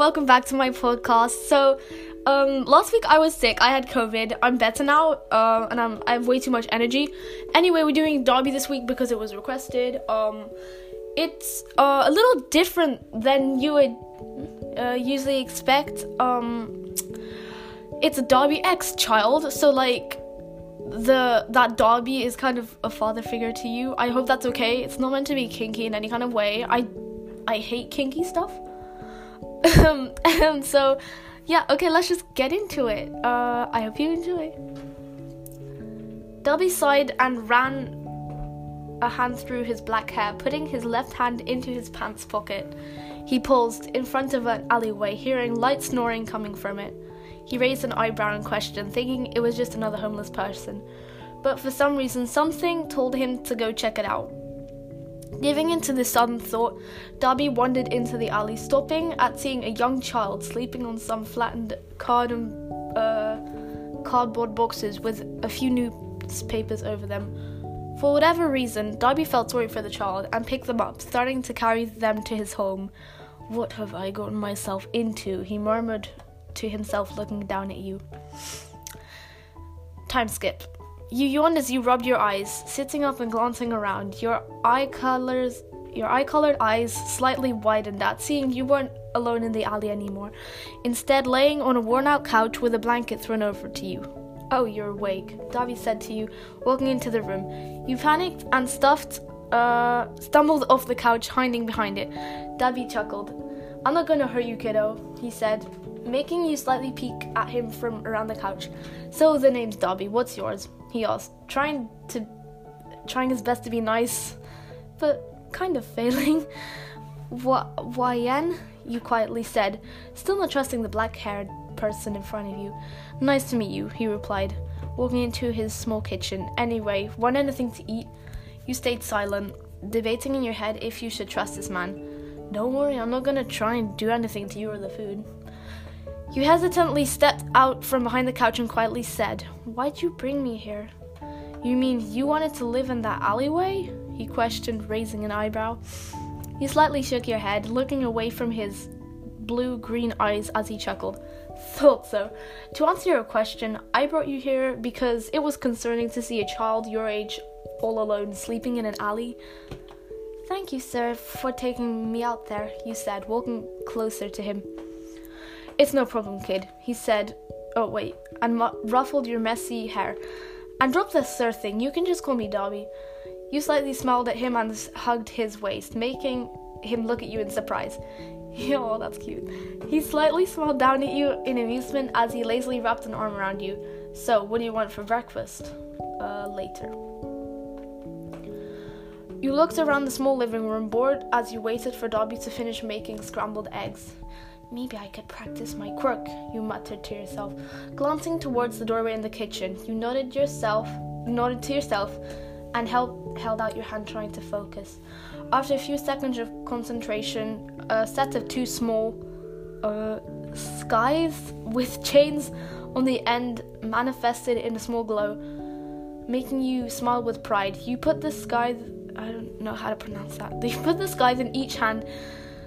welcome back to my podcast. So, um, last week I was sick. I had COVID. I'm better now, uh, and I'm I have way too much energy. Anyway, we're doing Dabi this week because it was requested. Um, it's uh, a little different than you would uh, usually expect. Um, it's a Dabi X child, so like the that Dabi is kind of a father figure to you. I hope that's okay. It's not meant to be kinky in any kind of way. I I hate kinky stuff. Um, and so yeah, okay, let's just get into it. Uh, I hope you enjoy. Dabi sighed and ran a hand through his black hair, putting his left hand into his pants pocket. He paused in front of an alleyway, hearing light snoring coming from it. He raised an eyebrow in question, thinking it was just another homeless person. But for some reason, something told him to go check it out. Giving into this sudden thought, Dabi wandered into the alley, stopping at seeing a young child sleeping on some flattened and, uh, cardboard boxes with a few newspapers over them. For whatever reason, Dabi felt sorry for the child and picked them up, starting to carry them to his home. What have I gotten myself into? he murmured to himself, looking down at you. Time skip. You yawned as you rubbed your eyes, sitting up and glancing around. Your eye colors your eye-colored eyes slightly widened at seeing you weren't alone in the alley anymore. Instead, laying on a worn-out couch with a blanket thrown over to you. Oh, you're awake, Dabi said to you, walking into the room. You panicked and stuffed, uh, stumbled off the couch, hiding behind it. Dabi chuckled. I'm not gonna hurt you, kiddo, he said, making you slightly peek at him from around the couch. So the name's Dabi. What's yours? He asked, trying to, trying his best to be nice, but kind of failing. YN? You quietly said, still not trusting the black-haired person in front of you. Nice to meet you, he replied, walking into his small kitchen. Anyway, want anything to eat? You stayed silent, debating in your head if you should trust this man. Don't worry, I'm not gonna try and do anything to you or the food. You hesitantly stepped out from behind the couch and quietly said, Why'd you bring me here? You mean you wanted to live in that alleyway? He questioned, raising an eyebrow. You slightly shook your head, looking away from his blue green eyes as he chuckled. Thought so. To answer your question, I brought you here because it was concerning to see a child your age all alone sleeping in an alley. Thank you, sir, for taking me out there, you said, walking closer to him. It's no problem, kid, he said. Oh, wait, and mu- ruffled your messy hair. And drop the sir thing, you can just call me Dabi. You slightly smiled at him and hugged his waist, making him look at you in surprise. oh, that's cute. He slightly smiled down at you in amusement as he lazily wrapped an arm around you. So, what do you want for breakfast? Uh, later. You looked around the small living room, bored as you waited for Dabi to finish making scrambled eggs. Maybe I could practice my quirk, you muttered to yourself. Glancing towards the doorway in the kitchen, you nodded yourself nodded to yourself and held, held out your hand trying to focus. After a few seconds of concentration, a set of two small uh, skies with chains on the end manifested in a small glow, making you smile with pride. You put the skies I don't know how to pronounce that. You put the skies in each hand,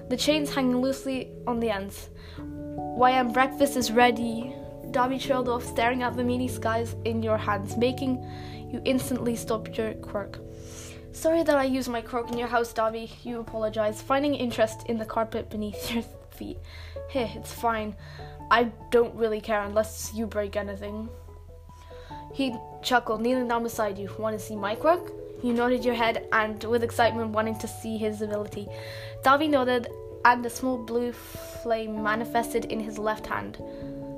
the chains hanging loosely on the ends. Why, YM breakfast is ready. Dabi trailed off, staring at the meaty skies in your hands, making you instantly stop your quirk. Sorry that I used my quirk in your house, Dabi. You apologize, finding interest in the carpet beneath your feet. Hey, it's fine. I don't really care unless you break anything. He chuckled, kneeling down beside you. Want to see my quirk? You nodded your head and, with excitement, wanting to see his ability. Dabi nodded, and a small blue flame manifested in his left hand,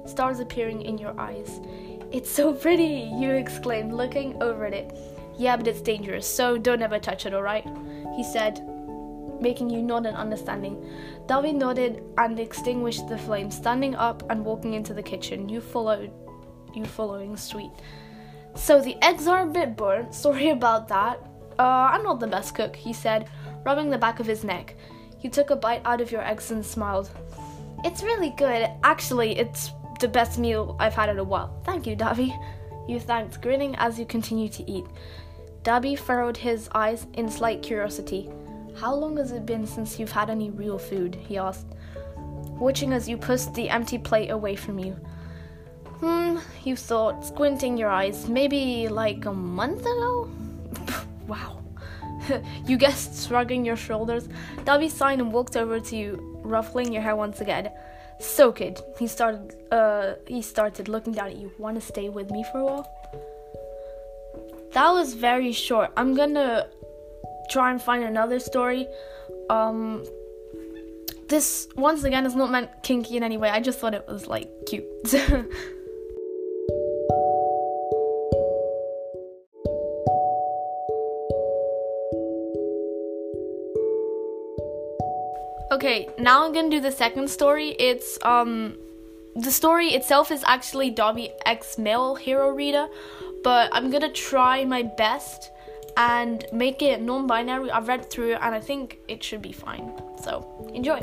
stars appearing in your eyes. It's so pretty, you exclaimed, looking over at it. Yeah, but it's dangerous, so don't ever touch it, alright? He said, making you nod in understanding. Dabi nodded and extinguished the flame, standing up and walking into the kitchen. You followed, you following suite. So the eggs are a bit burnt. Sorry about that. Uh, I'm not the best cook, he said, rubbing the back of his neck. He took a bite out of your eggs and smiled. It's really good. Actually, it's the best meal I've had in a while. Thank you, Dabi. You thanked, grinning as you continued to eat. Derby furrowed his eyes in slight curiosity. How long has it been since you've had any real food? he asked. watching as you pushed the empty plate away from you. Hmm, you thought, squinting your eyes, maybe like a month ago? wow. you guessed, shrugging your shoulders. Dabi sighed and walked over to you, ruffling your hair once again. So, kid, he started. Uh, he started looking down at you. Want to stay with me for a while? That was very short. I'm gonna try and find another story. Um, this once again is not meant kinky in any way. I just thought it was like cute. Okay, now I'm gonna do the second story. It's um the story itself is actually Dabi X male hero reader, but I'm gonna try my best and make it non-binary. I've read through it and I think it should be fine. So enjoy.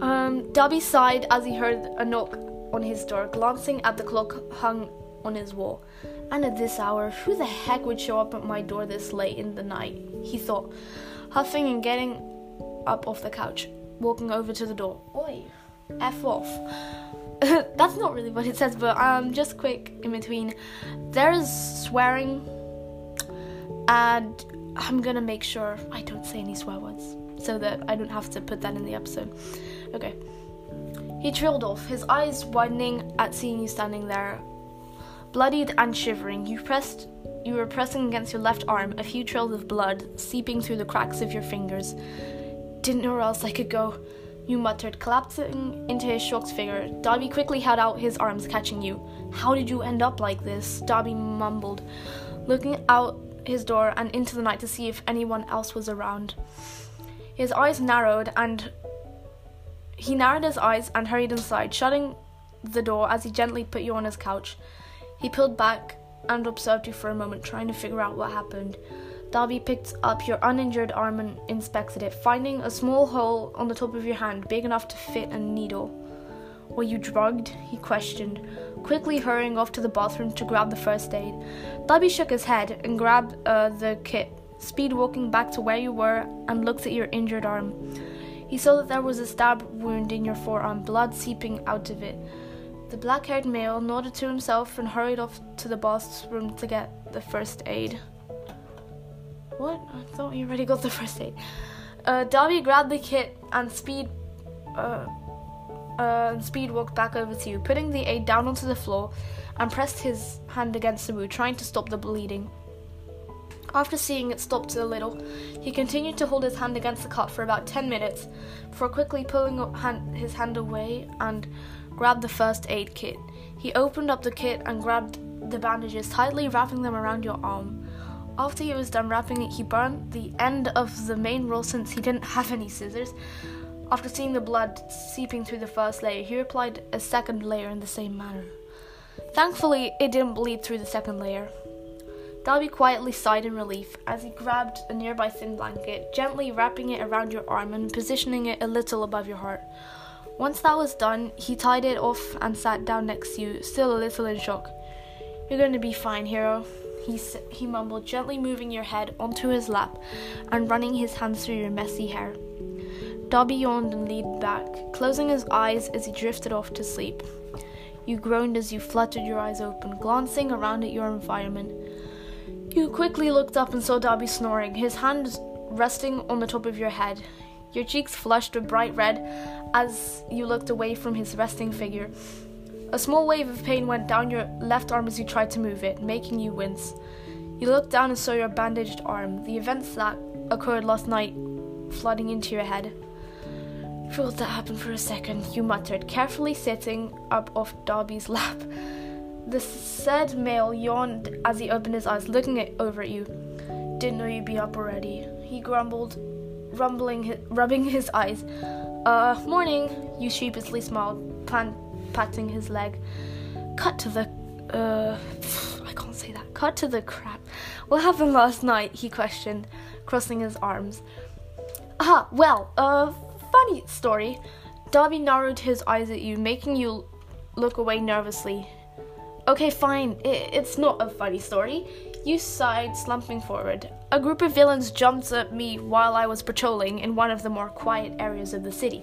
Um, Dabi sighed as he heard a knock on his door, glancing at the clock hung on his wall. And at this hour, who the heck would show up at my door this late in the night? He thought, huffing and getting up off the couch, walking over to the door. Oi, F off. That's not really what it says, but um, just quick in between. There's swearing, and I'm gonna make sure I don't say any swear words so that I don't have to put that in the episode. Okay. He trailed off, his eyes widening at seeing you standing there, bloodied and shivering. You pressed you were pressing against your left arm, a few trails of blood seeping through the cracks of your fingers. Didn't know where else I could go, you muttered, collapsing into his shocked figure. Dabi quickly held out his arms, catching you. How did you end up like this? Dabi mumbled, looking out his door and into the night to see if anyone else was around. His eyes narrowed and he narrowed his eyes and hurried inside, shutting the door as he gently put you on his couch. He peeled back and observed you for a moment, trying to figure out what happened. Dabi picked up your uninjured arm and inspected it, finding a small hole on the top of your hand big enough to fit a needle. Were you drugged? he questioned, quickly hurrying off to the bathroom to grab the first aid. Dabi shook his head and grabbed uh, the kit, speed walking back to where you were and looked at your injured arm. He saw that there was a stab wound in your forearm, blood seeping out of it. The black haired male nodded to himself and hurried off to the bathroom to get the first aid. What? I thought you already got the first aid. Uh, Dabi grabbed the kit and speed, uh, uh, speed walked back over to you, putting the aid down onto the floor, and pressed his hand against the wound, trying to stop the bleeding. After seeing it stopped a little, he continued to hold his hand against the cut for about ten minutes, before quickly pulling his hand away and grabbed the first aid kit. He opened up the kit and grabbed the bandages, tightly wrapping them around your arm. After he was done wrapping it, he burned the end of the main roll since he didn't have any scissors. After seeing the blood seeping through the first layer, he applied a second layer in the same manner. Thankfully, it didn't bleed through the second layer. Dabi quietly sighed in relief as he grabbed a nearby thin blanket, gently wrapping it around your arm and positioning it a little above your heart. Once that was done, he tied it off and sat down next to you, still a little in shock. You're going to be fine, hero, he, he mumbled, gently moving your head onto his lap and running his hands through your messy hair. Dabi yawned and leaned back, closing his eyes as he drifted off to sleep. You groaned as you fluttered your eyes open, glancing around at your environment. You quickly looked up and saw Dabi snoring, his hands resting on the top of your head. Your cheeks flushed a bright red as you looked away from his resting figure. A small wave of pain went down your left arm as you tried to move it, making you wince. You looked down and saw your bandaged arm, the events that occurred last night flooding into your head. Felt that happen for a second, you muttered, carefully sitting up off Dabi's lap. The said male yawned as he opened his eyes, looking at, over at you. Didn't know you'd be up already, he grumbled, rumbling, rubbing his eyes. Uh, morning, you sheepishly smiled, pan- patting his leg. Cut to the. Uh, I can't say that. Cut to the crap. What happened last night? He questioned, crossing his arms. Ah, well, uh, funny story. Dabi narrowed his eyes at you, making you look away nervously. Okay, fine. it's not a funny story. You sighed, slumping forward. A group of villains jumped at me while I was patrolling in one of the more quiet areas of the city.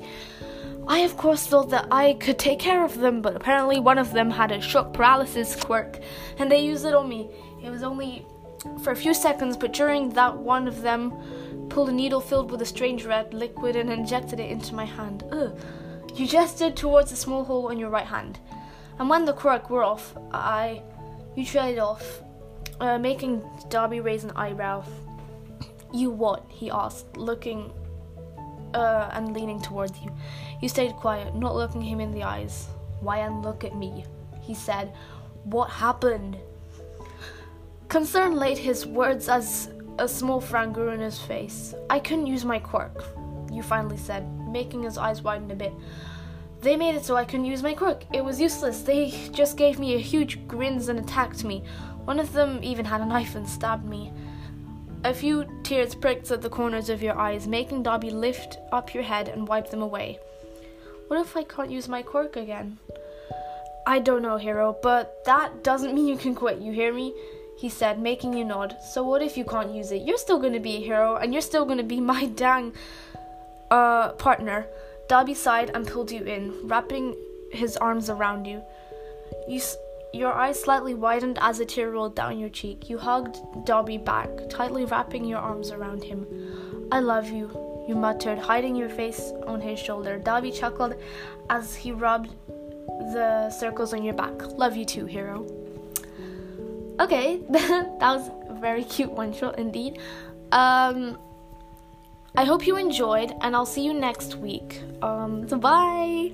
I, of course, thought that I could take care of them, but apparently one of them had a shock paralysis quirk, and they used it on me. It was only for a few seconds, but during that, one of them pulled a needle filled with a strange red liquid and injected it into my hand. Ugh. You gestured towards a small hole on your right hand, and when the quirk wore off, I. You trailed off, uh, making Dabi raise an eyebrow. You what? he asked, looking uh, and leaning towards you. You stayed quiet, not looking him in the eyes. Why and look at me? He said. What happened? Concern laid his words as a small frown grew in his face. I couldn't use my quirk, you finally said, making his eyes widen a bit. They made it so I couldn't use my quirk. It was useless. They just gave me a huge grins and attacked me. One of them even had a knife and stabbed me. A few tears pricked at the corners of your eyes, making Dabi lift up your head and wipe them away. What if I can't use my quirk again? I don't know, Hero, but that doesn't mean you can quit, you hear me? He said, making you nod. So what if you can't use it? You're still gonna be a hero, and you're still gonna be my dang uh, partner. Dabi sighed and pulled you in, wrapping his arms around you. You your eyes slightly widened as a tear rolled down your cheek. You hugged Dabi back, tightly wrapping your arms around him. I love you, you muttered, hiding your face on his shoulder. Dabi chuckled as he rubbed the circles on your back. Love you too, hero. Okay, that was a very cute one shot indeed. Um, I hope you enjoyed, and I'll see you next week. Um, so bye.